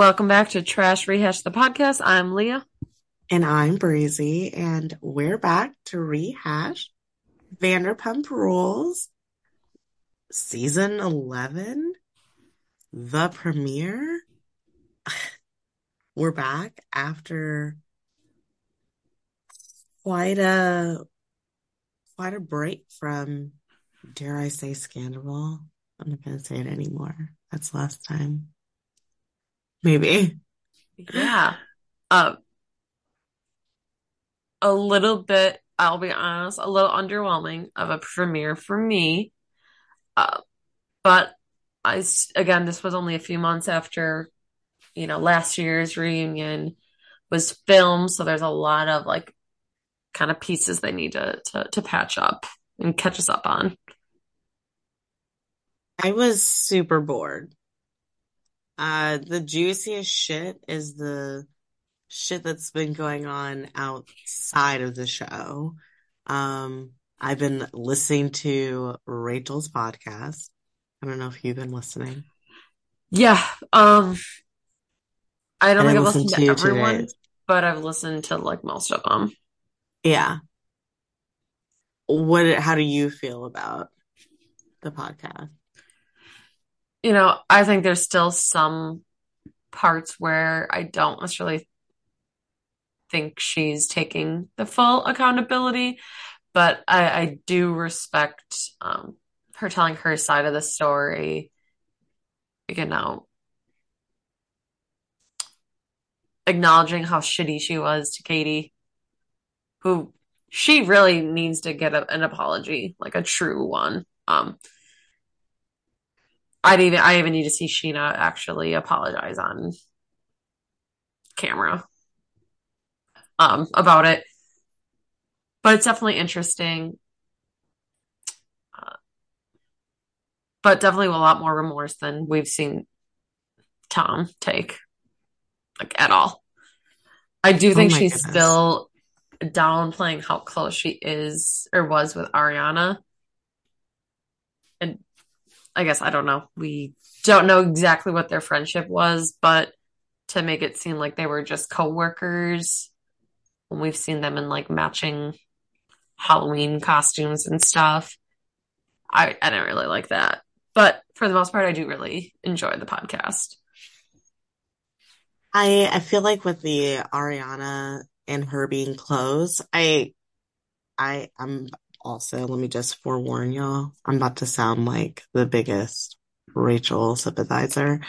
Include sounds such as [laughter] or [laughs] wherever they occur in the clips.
Welcome back to Trash Rehash the podcast. I'm Leah. And I'm Breezy, and we're back to rehash Vanderpump Rules season 11, the premiere. [sighs] We're back after quite a quite a break from dare I say scandal. I'm not gonna say it anymore. That's last time. Maybe. Yeah. Um a little bit, I'll be honest, a little underwhelming of a premiere for me. Uh, but I again, this was only a few months after, you know, last year's reunion was filmed, so there's a lot of like kind of pieces they need to to, to patch up and catch us up on. I was super bored. Uh, the juiciest shit is the shit that's been going on outside of the show. Um, I've been listening to Rachel's podcast. I don't know if you've been listening. Yeah. Um, I don't think I've listened to, to everyone, today. but I've listened to like most of them. Yeah. What, how do you feel about the podcast? You know, I think there's still some parts where I don't necessarily think she's taking the full accountability, but I, I do respect um, her telling her side of the story. You know, acknowledging how shitty she was to Katie, who she really needs to get a, an apology, like a true one. Um, I'd even I even need to see Scheana actually apologize on camera um, about it. But it's definitely interesting. Uh, but definitely a lot more remorse than we've seen Tom take, like at all. I do think oh she's goodness. still downplaying how close she is or was with Ariana. I guess I don't know. We don't know exactly what their friendship was, but to make it seem like they were just coworkers when we've seen them in like matching Halloween costumes and stuff. I, I didn't really like that. But for the most part, I do really enjoy the podcast. I I feel like with the Ariana and her being close, I I I'm also let me just forewarn y'all, I'm about to sound like the biggest Rachel sympathizer.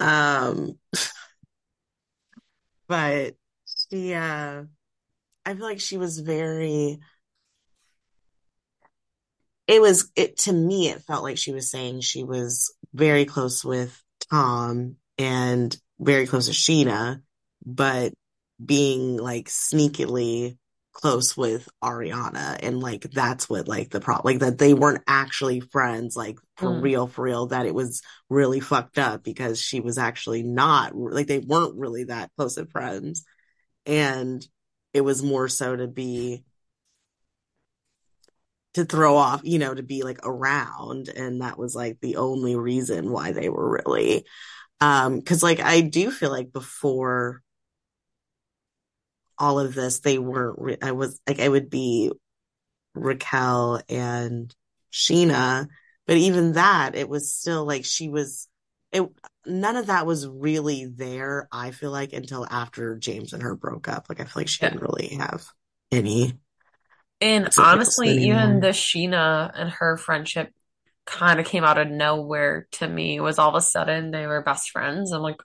Um [laughs] but she uh I feel like she was very it was it to me it felt like she was saying she was very close with Tom and very close to Scheana, but being like sneakily close with Ariana and like that's what like the problem like that they weren't actually friends like for mm. real for real that it was really fucked up because she was actually not like they weren't really that close of friends and it was more so to be to throw off, you know, to be like around. And that was like the only reason why they were really, um, cause like I do feel like before all of this, they weren't, re- I was like, I would be Raquel and Scheana, but even that, it was still like she was, it, none of that was really there, I feel like, until after James and her broke up. Like, I feel like she yeah. didn't really have any. And honestly, even the Scheana and her friendship kind of came out of nowhere to me. It was all of a sudden they were best friends. I'm like,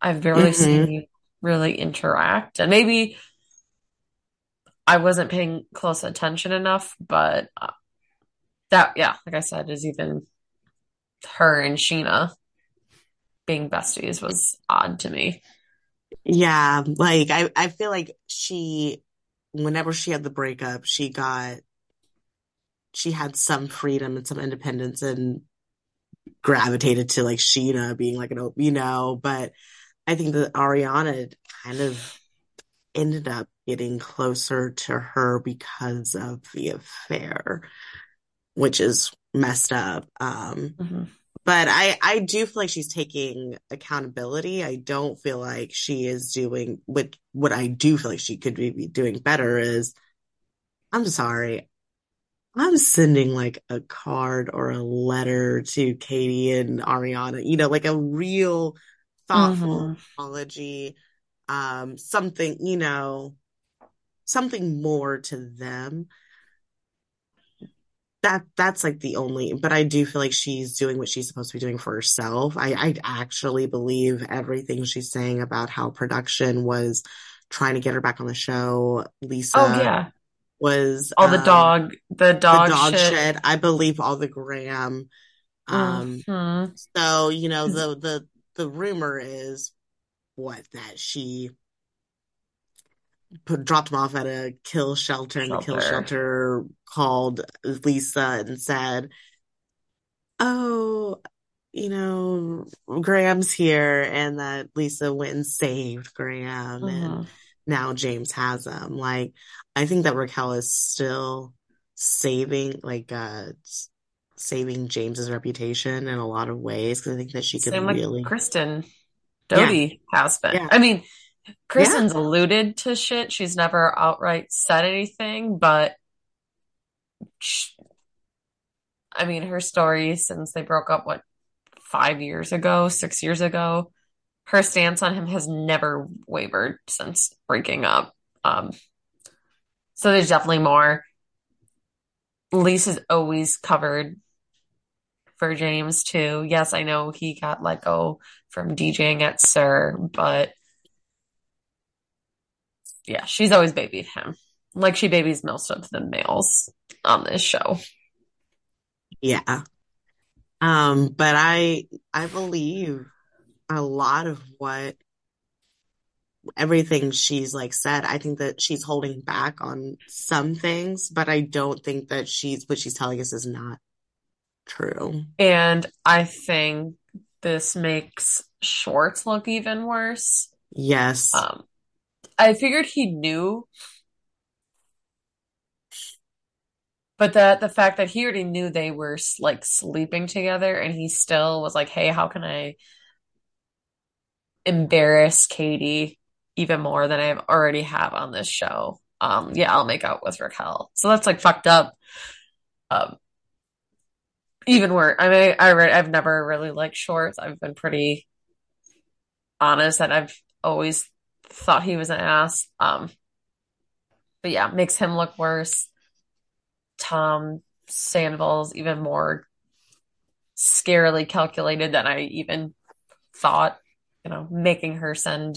I've barely mm-hmm. seen you really interact. And maybe I wasn't paying close attention enough, but uh, that, yeah, like I said, is even her and Scheana being besties was odd to me. Yeah, like I, I feel like she, whenever she had the breakup, she got, she had some freedom and some independence and gravitated to like Scheana being like an, you know, but I think that Ariana kind of ended up getting closer to her because of the affair, which is messed up. Um, mm-hmm but I I do feel like she's taking accountability. I don't feel like she is doing what what I do feel like she could be doing better is I'm sorry. I'm sending like a card or a letter to Katie and Ariana, you know, like a real thoughtful Mm-hmm. apology, um, something, you know, something more to them. That that's like the only, but I do feel like she's doing what she's supposed to be doing for herself. I I actually believe everything she's saying about how production was trying to get her back on the show. Lisa, Oh yeah. was All the um dog, the the dog dog shit. shit. I believe all the Graham. Um, Mm-hmm. so you know the the the rumor is what that she put dropped him off at a kill shelter, and the kill Shelter. called Lisa and said, "Oh, you know, Graham's here," and that Lisa went and saved Graham, and Mm-hmm. now James has him. Like, I think that Raquel is still saving, like, uh, saving James's reputation in a lot of ways because I think that she could Same really, Kristen yeah, Doute has been. yeah, I mean, yeah, Kristen's alluded to shit. She's never outright said anything, but sh I mean, her story since they broke up, what, five years ago, six years ago, her stance on him has never wavered since breaking up. Um, so there's definitely more. Lisa's always covered for James too. Yes, I know he got let go from DJing at SUR, but yeah, she's always babied him. Like she babies most of the males on this show. yeah. Um, but I I believe a lot of what everything she's like said. I think that she's holding back on some things, but I don't think that she's what she's telling us is not true. And I think this makes Schwartz look even worse. Yes. Um, I figured he knew, but the the fact that he already knew they were like sleeping together and he still was like, "Hey, how can I embarrass Katie even more than I already have on this show?" Um, yeah, I'll make out with Raquel. So that's like fucked up. Um, even worse. I mean, I re I've never really liked Schwartz. I've been pretty honest that I've always thought he was an ass. Um, but yeah, makes him look worse. Tom Sandoval's even more scarily calculated than I even thought. You know, making her send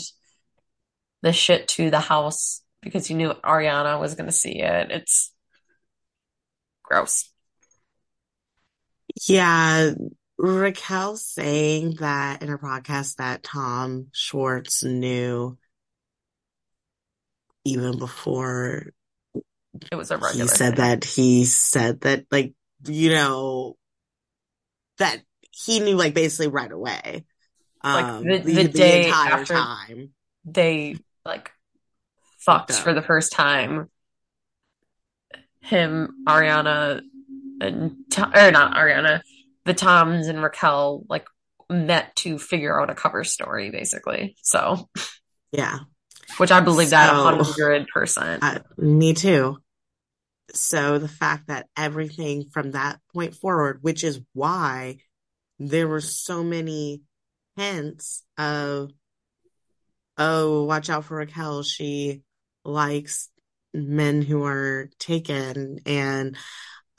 the shit to the house because he knew Ariana was going to see it. It's gross. Yeah. Raquel saying that in her podcast that Tom Schwartz knew even before It was a regular. he said thing. that he said that like you know that he knew like basically right away Like um the the the the day entire after time they like fucked for the first time, him, Ariana, and Tom, or not Ariana, the Toms and Raquel like met to figure out a cover story, basically. So, yeah which I believe that a so hundred percent. uh, me too so the fact that everything from that point forward which is why there were so many hints of oh watch out for Raquel she likes men who are taken and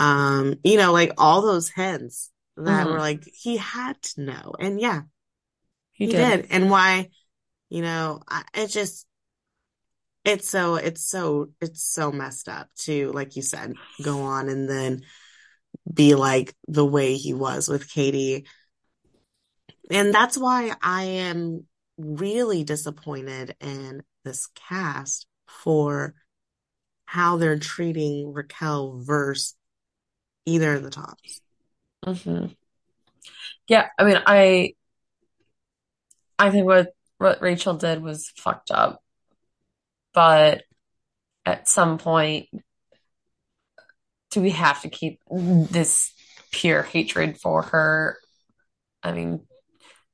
um you know like all those hints that were hmm like he had to know. And yeah. He he did. did. And why you know I, it just it's so it's so it's so messed up to like you said go on and then be like the way he was with Katie. And that's why I am really disappointed in this cast for how they're treating Raquel versus either of the tops. hmm Yeah, I mean, I I think what what Rachel did was fucked up, but at some point, do we have to keep this pure hatred for her? I mean,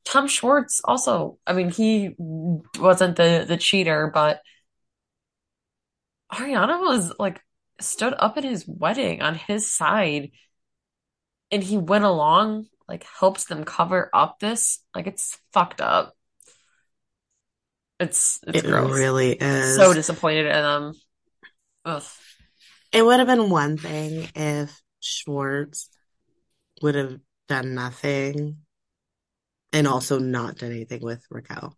Tom Schwartz also, I mean, he wasn't the the cheater, but Ariana was like stood up at his wedding on his side and he went along, like helps them cover up this. Like it's fucked up. It's it's It gross. really is So disappointed in them. Ugh. It would have been one thing if Schwartz would have done nothing and also not done anything with Raquel.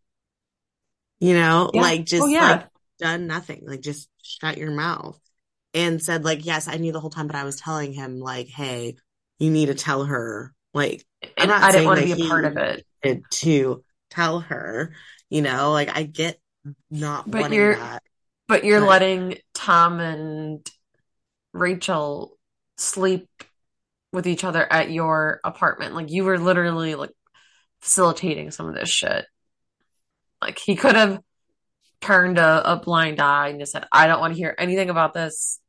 You know, Yeah. like Oh just yeah. like done nothing, like just shut your mouth and said like, yes, I knew the whole time, but I was telling him like, hey, you need to tell her. Like, I'm And not I didn't want to be a part of it. to tell her, you know, like I get not But you're that, but you're but letting Tom and Rachel sleep with each other at your apartment. Like you were literally like facilitating some of this shit. Like he could have turned a, a blind eye and just said, I don't want to hear anything about this.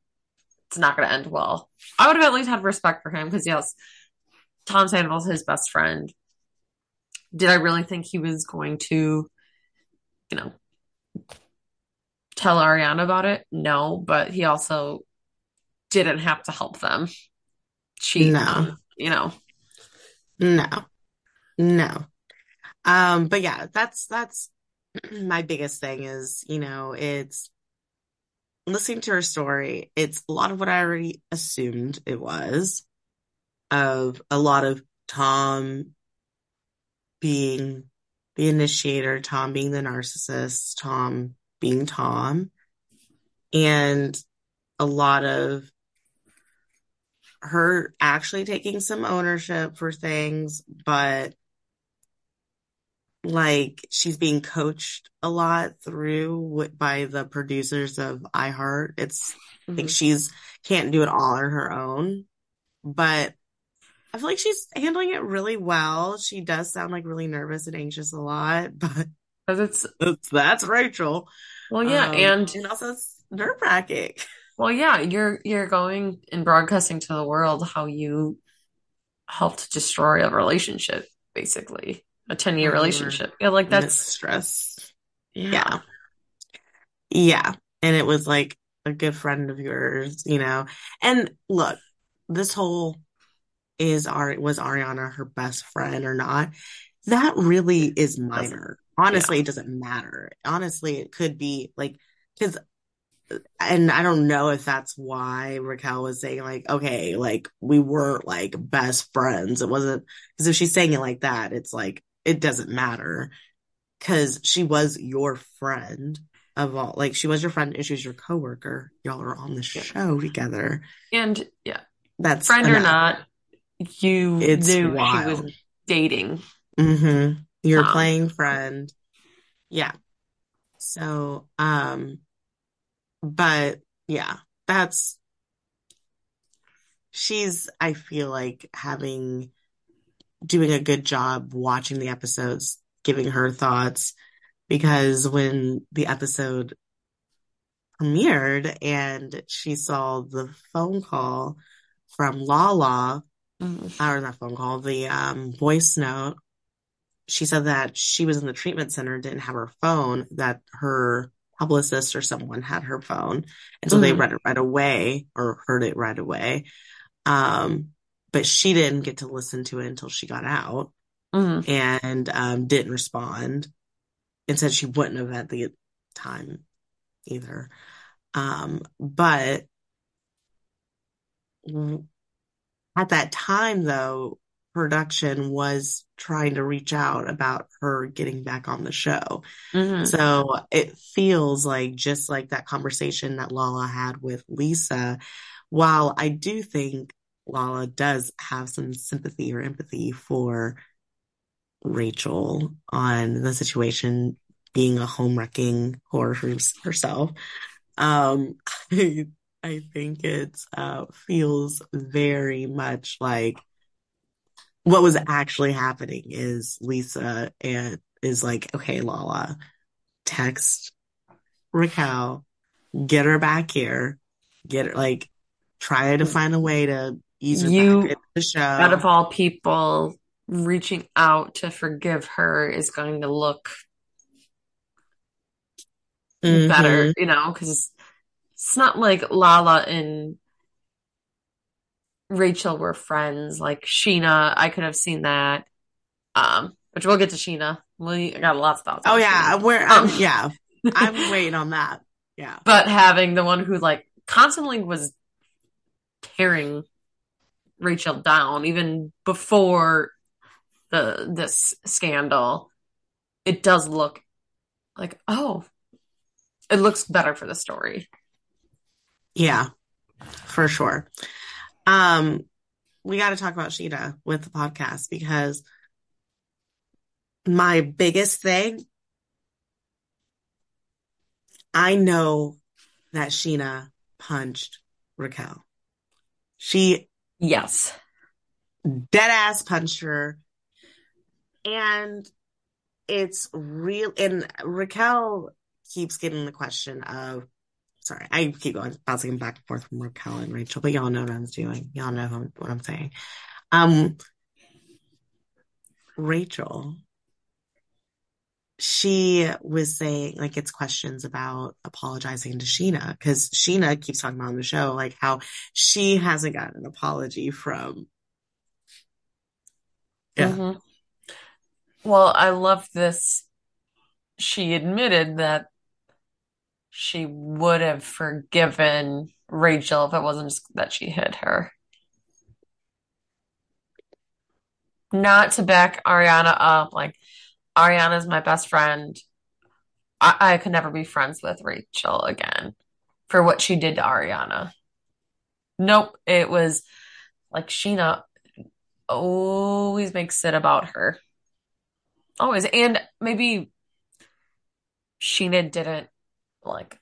It's not going to end well. I would have at least had respect for him because, yes, Tom Sandoval's his best friend. Did I really think he was going to, you know, tell Ariana about it? No, but he also didn't have to help them cheat no, you know. no, no. Um, but yeah, that's that's [clears throat] my biggest thing is, you know, it's listening to her story. It's a lot of what I already assumed it was, of a lot of Tom being the initiator, Tom being the narcissist, Tom being Tom, and a lot of her actually taking some ownership for things, but like she's being coached a lot through by the producers of iHeart. It's like Mhm. she's can't do it all on her own, but I feel like she's handling it really well. She does sound like really nervous and anxious a lot, [laughs] but that's, that's Rachel. well, yeah, Um, and and also it's nerve-wracking. [laughs] well, yeah, you're you're going and broadcasting to the world how you helped destroy a relationship, basically. A 10 year When you were relationship. Yeah, like that's stress. yeah. Yeah. Yeah. And it was like a good friend of yours, you know. And look, this whole is Ari was Ariana her best friend or not? That really is minor. yeah. Honestly, it doesn't matter. Honestly, it could be like because and I don't know if that's why Raquel was saying like, okay, like we weren't like best friends. It wasn't because if she's saying it like that, it's like it doesn't matter because she was your friend of all. Like she was your friend and she was your coworker. Y'all are on the show together. And yeah, That's friend or not, you It's knew she was wild. dating hmm You're Tom. playing friend. Yeah. So, um, but yeah, that's she's, I feel like having doing a good job watching the episodes, giving her thoughts, because when the episode premiered and she saw the phone call from Lala, Mhm. or not phone call, the um voice note, she said that she was in the treatment center, didn't have her phone, that her publicist or someone had her phone. And so they Mhm. read it right away or heard it right away. Um, but she didn't get to listen to it until she got out Mhm. and um, didn't respond and said she wouldn't have at the time either. Um, but at that time, though, production was trying to reach out about her getting back on the show. Mhm. So it feels like just like that conversation that Lala had with Lisa, while I do think Lala does have some sympathy or empathy for Rachel on the situation being a home wrecking whore herself, um, [laughs] I, I think it uh, feels very much like what was actually happening is Lisa and is like, okay, Lala, text Raquel, get her back here, get her like try to find a way to back You, the out of all people, reaching out to forgive her is going to look Mhm. better, you know, because it's not like Lala and Rachel were friends. Like Scheana, I could have seen that. Um, which we'll get to Scheana. We got a lot of thoughts. Oh yeah, Scheana. we're I'm, Um, yeah. [laughs] I'm waiting on that. Yeah. but having the one who like constantly was tearing Rachel down even before the this scandal, it does look like oh, it looks better for the story. Yeah, for sure. Um, we got to talk about Scheana with the podcast because my biggest thing, I know that Scheana punched Raquel. She Yes. dead ass puncher. And it's real. And Raquel keeps getting the question of, sorry, I keep going, bouncing back and forth from Raquel and Rachel, but y'all know what I'm doing. Y'all know what I'm saying. Um, Rachel, she was saying, like, it's questions about apologizing to Scheana because Scheana keeps talking about on the show, like, how she hasn't gotten an apology from. Yeah. Mhm. Well, I love this. She admitted that she would have forgiven Rachel if it wasn't just that she hit her. Not to back Ariana up, like Ariana's my best friend. I, I could never be friends with Rachel again for what she did to Ariana. Nope, it was like Scheana always makes it about her. Always. And maybe Scheana didn't like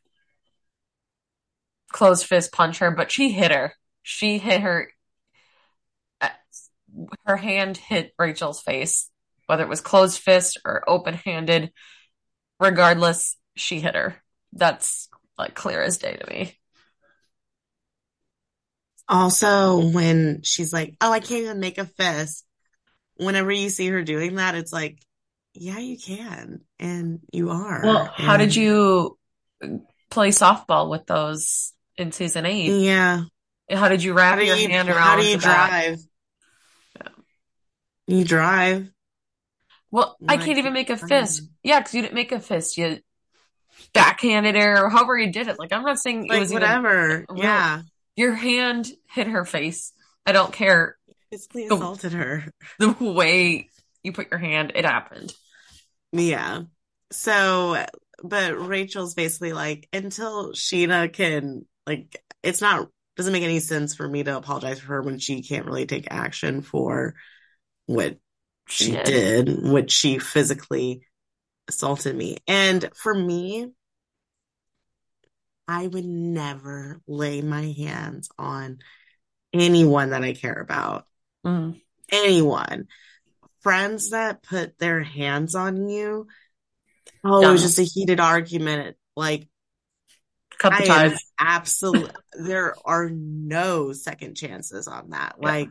closed fist punch her, but she hit her. She hit her. uh, Her hand hit Rachel's face, whether it was closed fist or open handed. Regardless, she hit her. That's like clear as day to me. Also, when she's like, "Oh, I can't even make a fist," whenever you see her doing that, it's like, "Yeah, you can, and you are." Well, how did you play softball with those in season eight? yeah, How did you wrap your you hand around? how do you drive? Yeah. You drive. Well, I can't even make a fist. Yeah, because you didn't make a fist. You backhanded her or however you did it. Like, I'm not saying it was whatever. real. Yeah, Your hand hit her face. I don't care physically The- assaulted her. the way you put your hand, it happened. Yeah. So, but Rachel's basically like, until Scheana can, like, it's not, doesn't make any sense for me to apologize for her when she can't really take action for what She she did. which she physically assaulted me. And for me, I would never lay my hands on anyone that I care about. Mm. Anyone. Friends that put their hands on you. Oh, it was just a heated argument. Like, the I am ties. absolutely, [laughs] there are no second chances on that. Yeah. Like,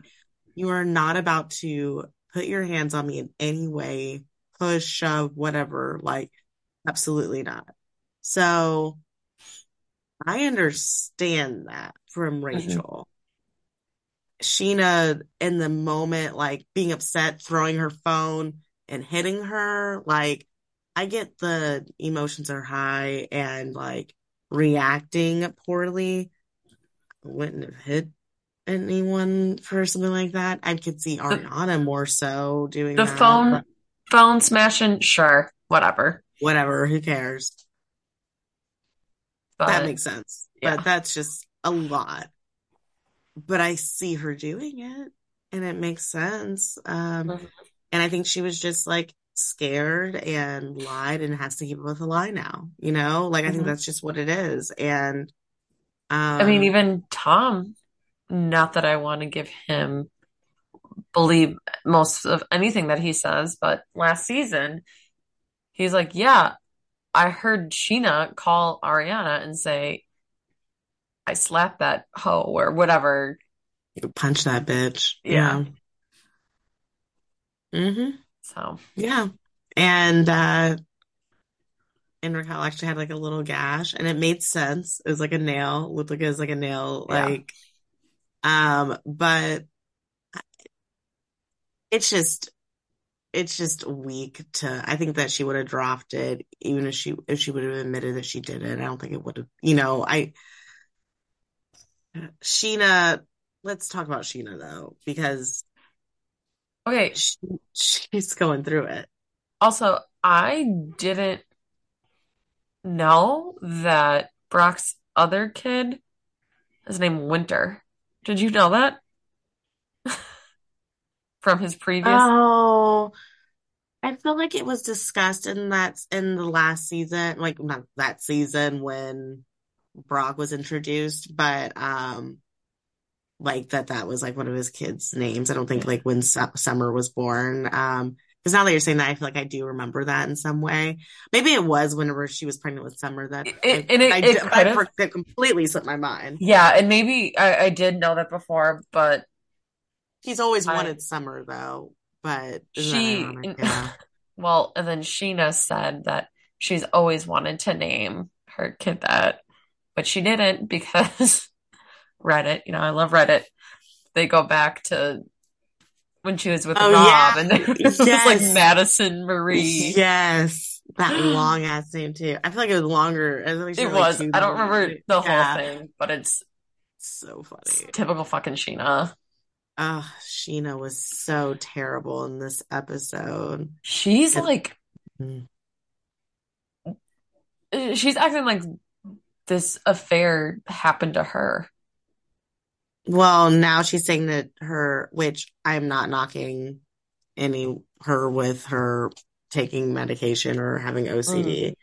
you are not about to put your hands on me in any way, push, shove, whatever. Like, absolutely not. So, I understand that from mm-hmm. Rachel. Scheana, in the moment, like being upset, throwing her phone and hitting her, like, I get the emotions are high and like reacting poorly. I wouldn't have hit anyone for something like that. I could see Ariana more so doing The that, phone, but phone smashing, sure, whatever. whatever, who cares? That makes sense. yeah. But that's just a lot. But I see her doing it and it makes sense. Um, Mhm. and I think she was just like scared and lied and has to keep up with a lie now, you know? Like I think Mhm. that's just what it is. And I mean, um even Tom, not that I want to give him believe most of anything that he says, but last season, he's like, Yeah, I heard Scheana call Ariana and say, I slapped that hoe or whatever. You punch that bitch. Yeah. Yeah. hmm So Yeah. And uh and Raquel actually had like a little gash and it made sense. It was like a nail, looked like it was like a nail, yeah. like um, but it's just it's just weak to I think that she would have dropped it even if she if she would have admitted that she did it. I don't think it would have you know, I Scheana, let's talk about Scheana though, because Okay. she, she's going through it. Also, I didn't know that Brock's other kid is named Winter. Did you know that [laughs] from his previous? Oh, I feel like it was discussed in that in the last season, like not that season when Brock was introduced, but um like that that was like one of his kids' names. I don't think like when Su- Summer was born. Um because now that you're saying that, I feel like I do remember that in some way. Maybe it was whenever she was pregnant with Summer that It, I and it, I, it I that completely slipped my mind. Yeah, and maybe I, I did know that before, but He's always I wanted Summer though, but she? Yeah. [laughs] well, and then Scheana said that she's always wanted to name her kid that, but she didn't because [laughs] Reddit, you know, I love Reddit. They go back to when she was with Oh Rob, yeah. and [laughs] it was like Madison Marie. Yes, that [gasps] long ass name too. I feel like it was longer. I like It had like was. I don't remember the whole Yeah, thing, but it's so funny. typical fucking Scheana. Oh, Scheana was so terrible in this episode. She's And like, mm, she's acting like this affair happened to her. Well, now she's saying that her, which I'm not knocking any her with her taking medication or having Mm. OCD.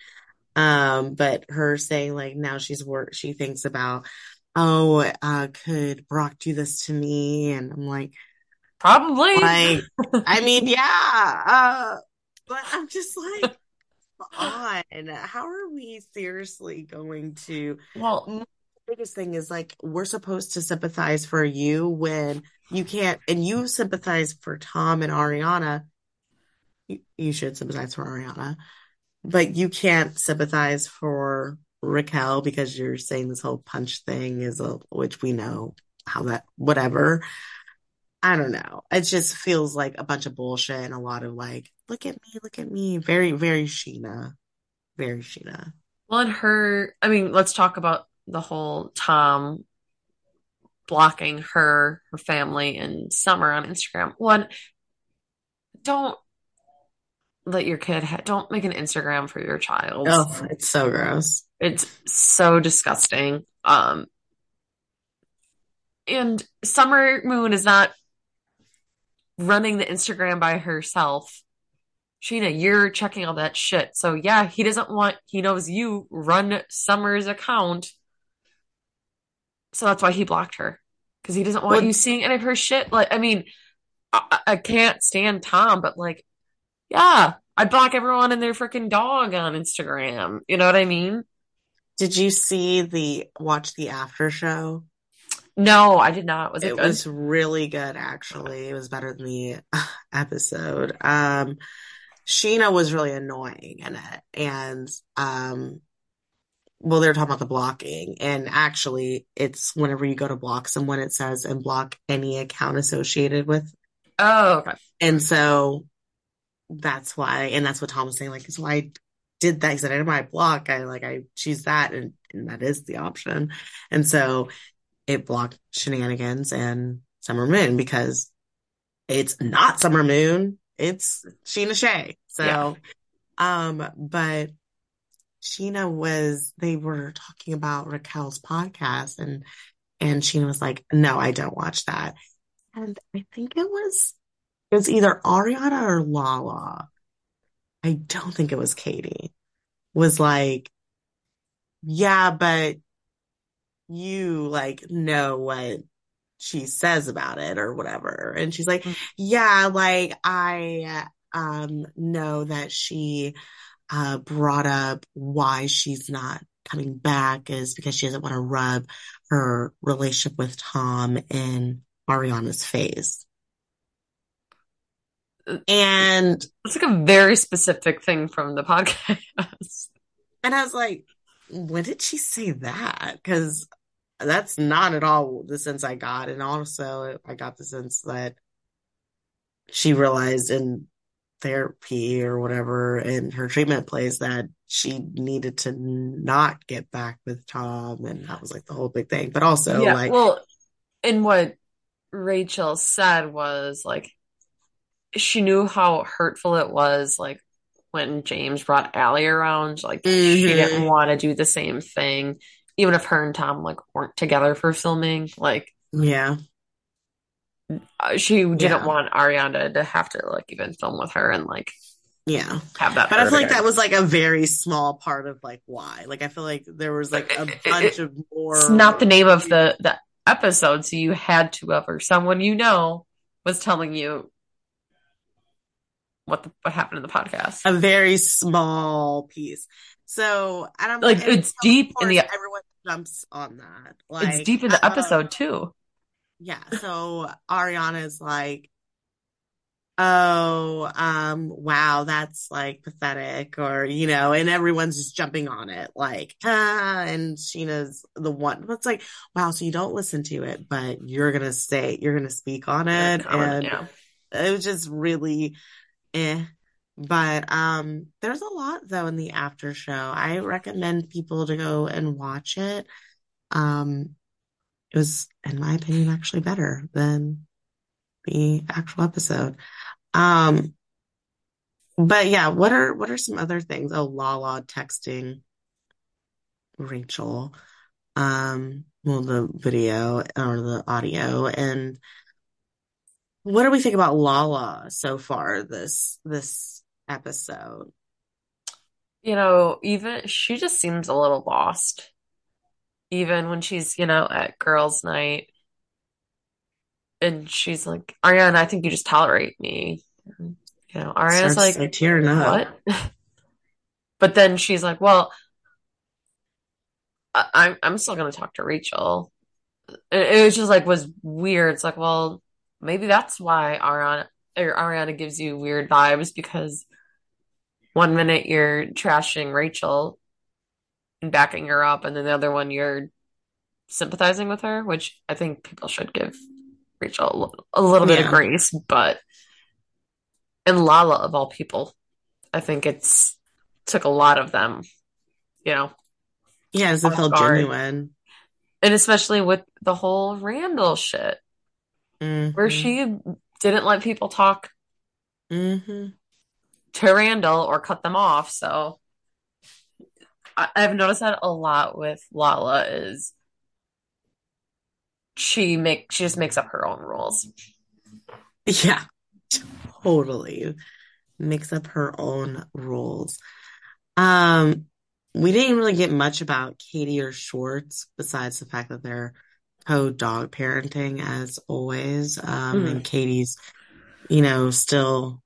Um, but her saying like now she's work, she thinks about, oh, uh, could Brock do this to me? And I'm like, Probably. like, [laughs] I mean, yeah, uh, but I'm just like, [laughs] on. How are we seriously going to? Well, biggest thing is like, we're supposed to sympathize for you when you can't, and you sympathize for Tom and Ariana. You, you should sympathize for Ariana, but you can't sympathize for Raquel because you're saying this whole punch thing is a, which we know how that, whatever. I don't know. It just feels like a bunch of bullshit and a lot of like, look at me, look at me. Very, very Scheana. Very Scheana. well, and her, I mean, let's talk about the whole Tom blocking her, her family, and Summer on Instagram. One, don't let your kid, ha- don't make an Instagram for your child. Oh, it's so gross. It's so disgusting. Um, and Summer Moon is not running the Instagram by herself. Scheana, you're checking all that shit. So yeah, he doesn't want, he knows you run Summer's account. So that's why he blocked her. Because he doesn't want Well, you seeing any of her shit. Like, I mean, I, I can't stand Tom, but like, yeah, I'd block everyone and their freaking dog on Instagram. You know what I mean? did you see the watch the after show? No, I did not. Was it It was really good, actually. It was better than the episode. Um, Scheana was really annoying in it. And, um, well, they were talking about the blocking. And actually, it's whenever you go to block someone, it says and block any account associated with. Oh, okay. And so that's why, and that's what Tom was saying, like, so I did that. He said, I didn't want to block. I like, I choose that. And, and that is the option. And so it blocked shenanigans and Summer Moon because it's not Summer Moon. It's Scheana Shay. Yeah. So, um, but Scheana was, they were talking about Raquel's podcast and, and Scheana was like, no, I don't watch that. And I think it was, it was either Ariana or Lala. I don't think it was Katie. Was like, yeah, but you like know what she says about it or whatever. And she's like, Mm. yeah, like I um know that she uh brought up why she's not coming back is because she doesn't want to rub her relationship with Tom in Ariana's face. And it's like a very specific thing from the podcast. [laughs] And I was like, when did she say that? Because that's not at all the sense I got. And also, I got the sense that she realized in therapy or whatever in her treatment place that she needed to not get back with Tom. And that was like the whole big thing. But also, yeah, like, well, and what Rachel said was like, she knew how hurtful it was, like, when James brought Ally around, like, mm-hmm. she didn't want to do the same thing, even if her and Tom, like, weren't together for filming. Like, yeah. Uh, she didn't yeah. want Ariana to have to like even film with her and like yeah. have that but i feel like that was like a very small part of like why. Like i feel like there was like a bunch of more it's not the name of the the episode so you had to have or someone you know was telling you what the, what happened in the podcast. A very small piece. So i don't like it's deep in the everyone jumps on that. Like it's deep in the episode too yeah. So Ariana's like, oh, um, wow, that's like pathetic, or, you know, and everyone's just jumping on it, like, ah, and Scheana's the one. It's like, wow, so you don't listen to it, but you're going to say, you're going to speak on it. and yeah. it was just really, eh. But um, there's a lot though in the after show. I recommend people to go and watch it. Um, it was, in my opinion, actually better than the actual episode. Um, but yeah, what are what are some other things? Oh, Lala texting Rachel, um, well, the video or the audio, and what do we think about Lala so far this this episode? You know, even she just seems a little lost even when she's, you know, at girls' night. And she's like, Ariana, I think you just tolerate me. you know, Ariana's Starts like, tearing up. What? [laughs] but then she's like, well, I- I'm I'm still gonna talk to Rachel. It was just like was weird. It's like, well, maybe that's why Ariana or Ariana gives you weird vibes because one minute you're trashing Rachel and backing her up, and then the other one you're sympathizing with her, which I think people should give Rachel a, little bit yeah. of grace. But and Lala of all people, I think it's took a lot of them, you know. Yeah, is it felt genuine, and especially with the whole Randall shit, mm-hmm. where she didn't let people talk mm-hmm. to Randall or cut them off. So I've noticed that a lot with Lala is she make she just makes up her own rules. Yeah, totally makes up her own rules. Um, we didn't really get much about Katie or Schwartz besides the fact that they're co dog parenting as always. Um, mm. and Katie's, you know, still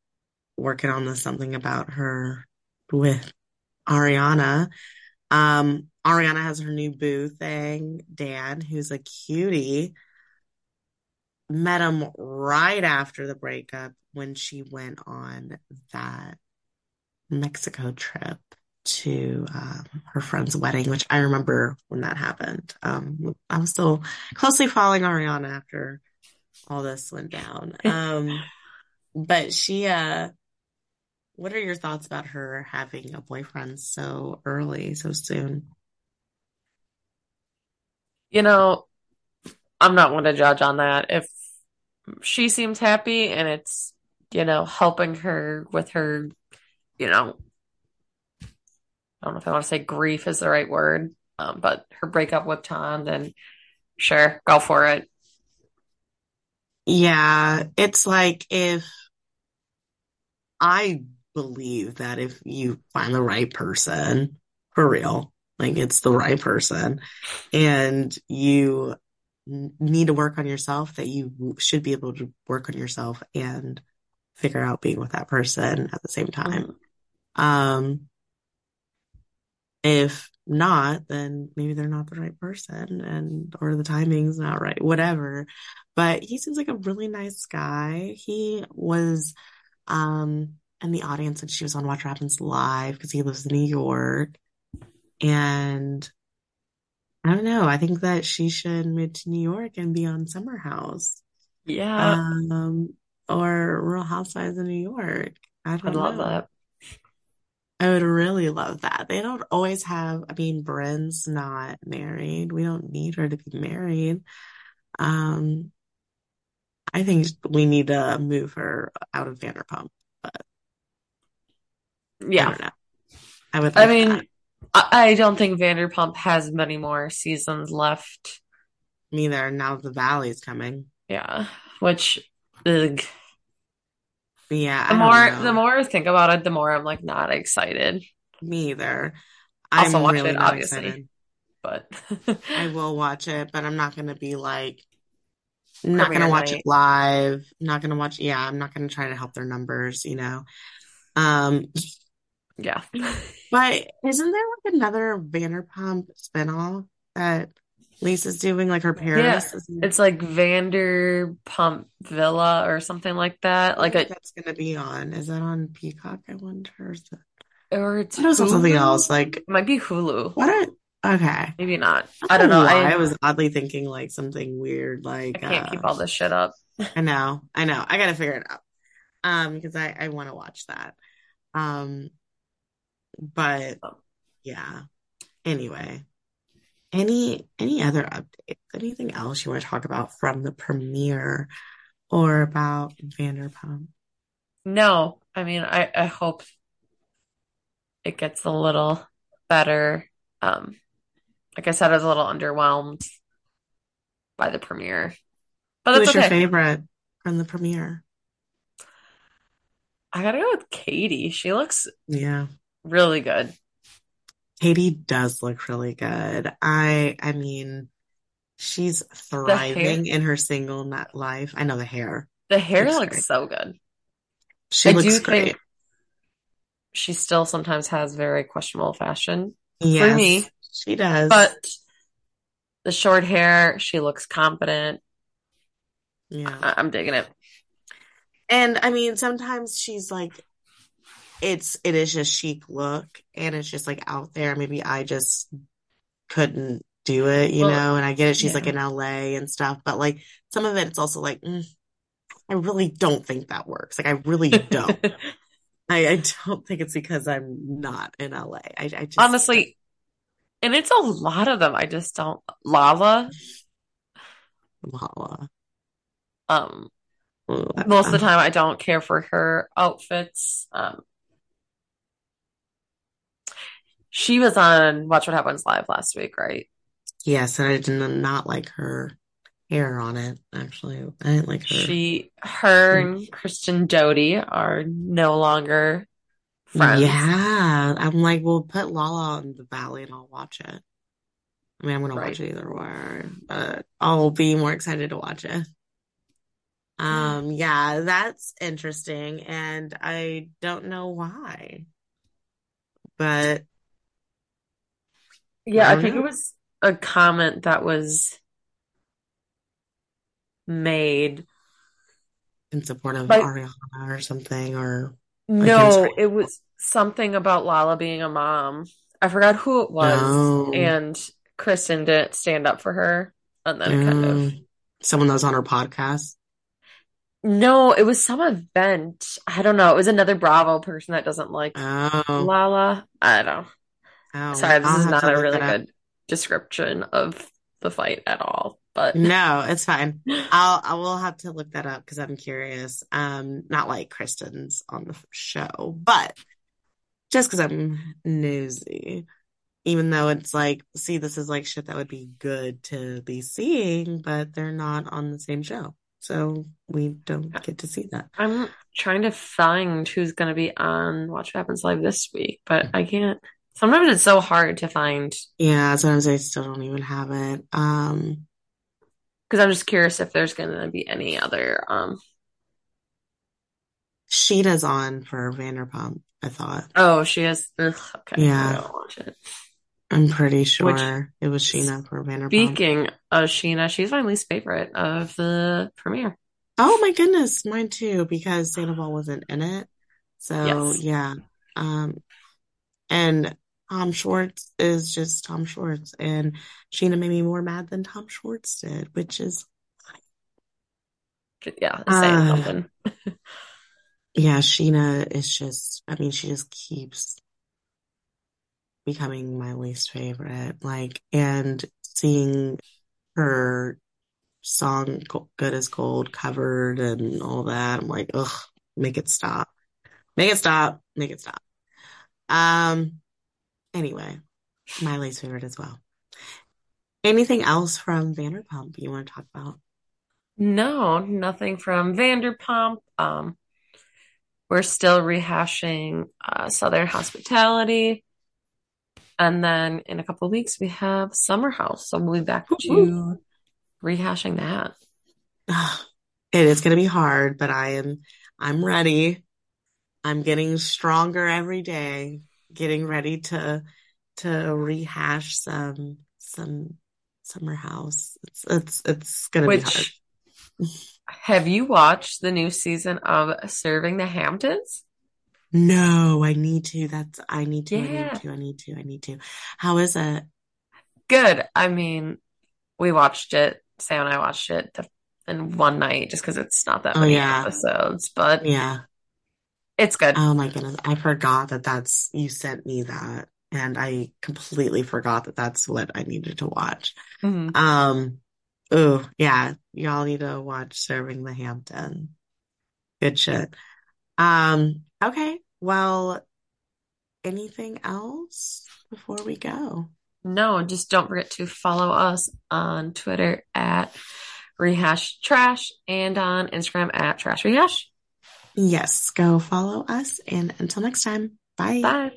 working on the something about her with Ariana. Um, Ariana has her new boo thing, Dan, who's a cutie. Met him right after the breakup when she went on that Mexico trip to um, her friend's wedding, which I remember when that happened. Um, I was still closely following Ariana after all this went down. [laughs] Um, but she, uh, what are your thoughts about her having a boyfriend so early, so soon? You know, I'm not one to judge on that. If she seems happy and it's, you know, helping her with her, you know, I don't know if I want to say grief is the right word, um, but her breakup with Tom, then sure, go for it. Yeah, it's like if I believe that if you find the right person for real, like it's the right person and you need to work on yourself, that you should be able to work on yourself and figure out being with that person at the same time. Um, if not, then maybe they're not the right person and, or the timing's not right, whatever. But he seems like a really nice guy. He was, Um, and the audience and she was on Watch What Happens Live because he lives in New York. And I don't know. I think that she should move to New York and be on Summer House. Yeah, Um, or Real Housewives of New York. I I'd don't love that. I would really love that. They don't always have, I mean, Bryn's not married. We don't need her to be married. Um, I think we need to move her out of Vanderpump, I Yeah. don't know. I would I like that. mean, I, I don't think Vanderpump has many more seasons left. Neither. Now the Valley's coming. Yeah, which ugh. Yeah, the I more don't the more I think about it, the more I'm like not excited. Me either. I'm watch really it, obviously, excited. but [laughs] I will watch it, but I'm not gonna be like, not gonna watch night. it live. Not gonna watch, yeah, I'm not gonna try to help their numbers, you know. Um, Yeah. but isn't there like another Vanderpump spinoff that Lisa's doing, like her parents? Yeah, it's like Vanderpump Villa or something like that. Like a that's gonna be on? Is that on Peacock? I wonder. Or is it- or it's I know it's something else. Like, It might be Hulu. what are, okay. Maybe not. I I don't know. I I was oddly thinking like something weird, Like I can't uh keep all this shit up. [laughs] I know, I know. I gotta figure it out. Um, because I I want to watch that. Um, but yeah. Anyway, any any other updates? Anything else you want to talk about from the premiere or about Vanderpump? No, I mean, I I hope it gets a little better. Um, like I said, I was a little underwhelmed by the premiere, but Who was your favorite from the premiere? I gotta go with Katie. She looks Yeah. Really good. Katie does look really good. I I mean, she's thriving in her single nut life. I know the hair the hair looks looks so good. She I looks great. she still sometimes has very questionable fashion for Yes, me, she does. but the short hair, she looks confident. Yeah. I- I'm digging it. And I mean, sometimes she's like, it's it is just chic look and it's just like out there. Maybe I just couldn't do it, you Well, know, and I get it, she's like in LA and stuff, but like some of it it's also like, mm, I really don't think that works. Like I really don't. [laughs] I, I don't think it's because I'm not in LA. I, I just Honestly, and it's a lot of them. I just don't. Lala, Lala. um, most of the time I don't care for her outfits. Um, she was on Watch What Happens Live last week, right? Yes, and I did not like her hair on it, actually. I didn't like her. She, her and Kristen Doute are no longer friends. Yeah, I'm like, we'll put Lala on the Valley and I'll watch it. I mean, I'm gonna Right. watch it either way, but I'll be more excited to watch it. Um, yeah, that's interesting, and I don't know why, but Yeah, I I think it was a comment that was made. in support of Like, Ariana or something, or no, it was something about Lala being a mom. I forgot who it was, No, and Kristen didn't stand up for her, and then kind of. um, someone that was on her podcast. No, it was some event. I don't know. It was another Bravo person that doesn't like Oh, Lala. I don't know. Oh, Sorry, this I'll is not a really good description of the fight at all, but No, it's fine. [laughs] I'll I will have to look that up because I'm curious. Um, not like Kristen's on the show, but just because I'm nosy. Even though it's like, see, this is like shit that would be good to be seeing, but they're not on the same show. So we don't get to see that. I'm trying to find who's going to be on Watch What Happens Live this week, but I can't. Sometimes it's so hard to find Yeah, sometimes I still don't even have it. Um, because I'm just curious if there's going to be any other. Um. Scheana's on for Vanderpump, I thought. Oh, she has. Ugh, okay, I Yeah, gotta watch it. I'm pretty Which, sure it was Scheana for Vanderpump. speaking of Scheana, she's my least favorite of the premiere. Oh my goodness, mine too, because Sandoval wasn't in it. So Yes. yeah. Um, and Tom Schwartz is just Tom Schwartz, and Scheana made me more mad than Tom Schwartz did, which is Yeah, saying uh something. [laughs] yeah, Scheana is just I mean, she just keeps becoming my least favorite. Like, and seeing her song Good as Gold covered and all that, I'm like, ugh, make it stop. Make it stop. Make it stop. Um, anyway, my least favorite as well. Anything else from Vanderpump you want to talk about? No, nothing from Vanderpump. Um, we're still rehashing uh, Southern Hospitality. And then in a couple of weeks, we have Summer House. So we'll be back to rehashing that. It is going to be hard, but I am, I'm ready. I'm getting stronger every day, getting ready to, to rehash some, some Summer House. It's, it's, it's going to be hard. Have you watched the new season of Serving the Hamptons? No, I need to. That's, I need to, I Yeah. need to, I need to, I need to. How is it? Good. I mean, we watched it. Sam and I watched it in one night just because it's not that Oh, many yeah. episodes, but Yeah. It's good. Oh my goodness. I forgot that that's, you sent me that and I completely forgot that that's what I needed to watch. Mhm. Um, oh yeah, y'all need to watch Serving the Hampton. Good shit. Um, okay. Well, anything else before we go? No, just don't forget to follow us on Twitter at Rehash Trash and on Instagram at Trash Rehash. Yes, go follow us and until next time, bye. Bye.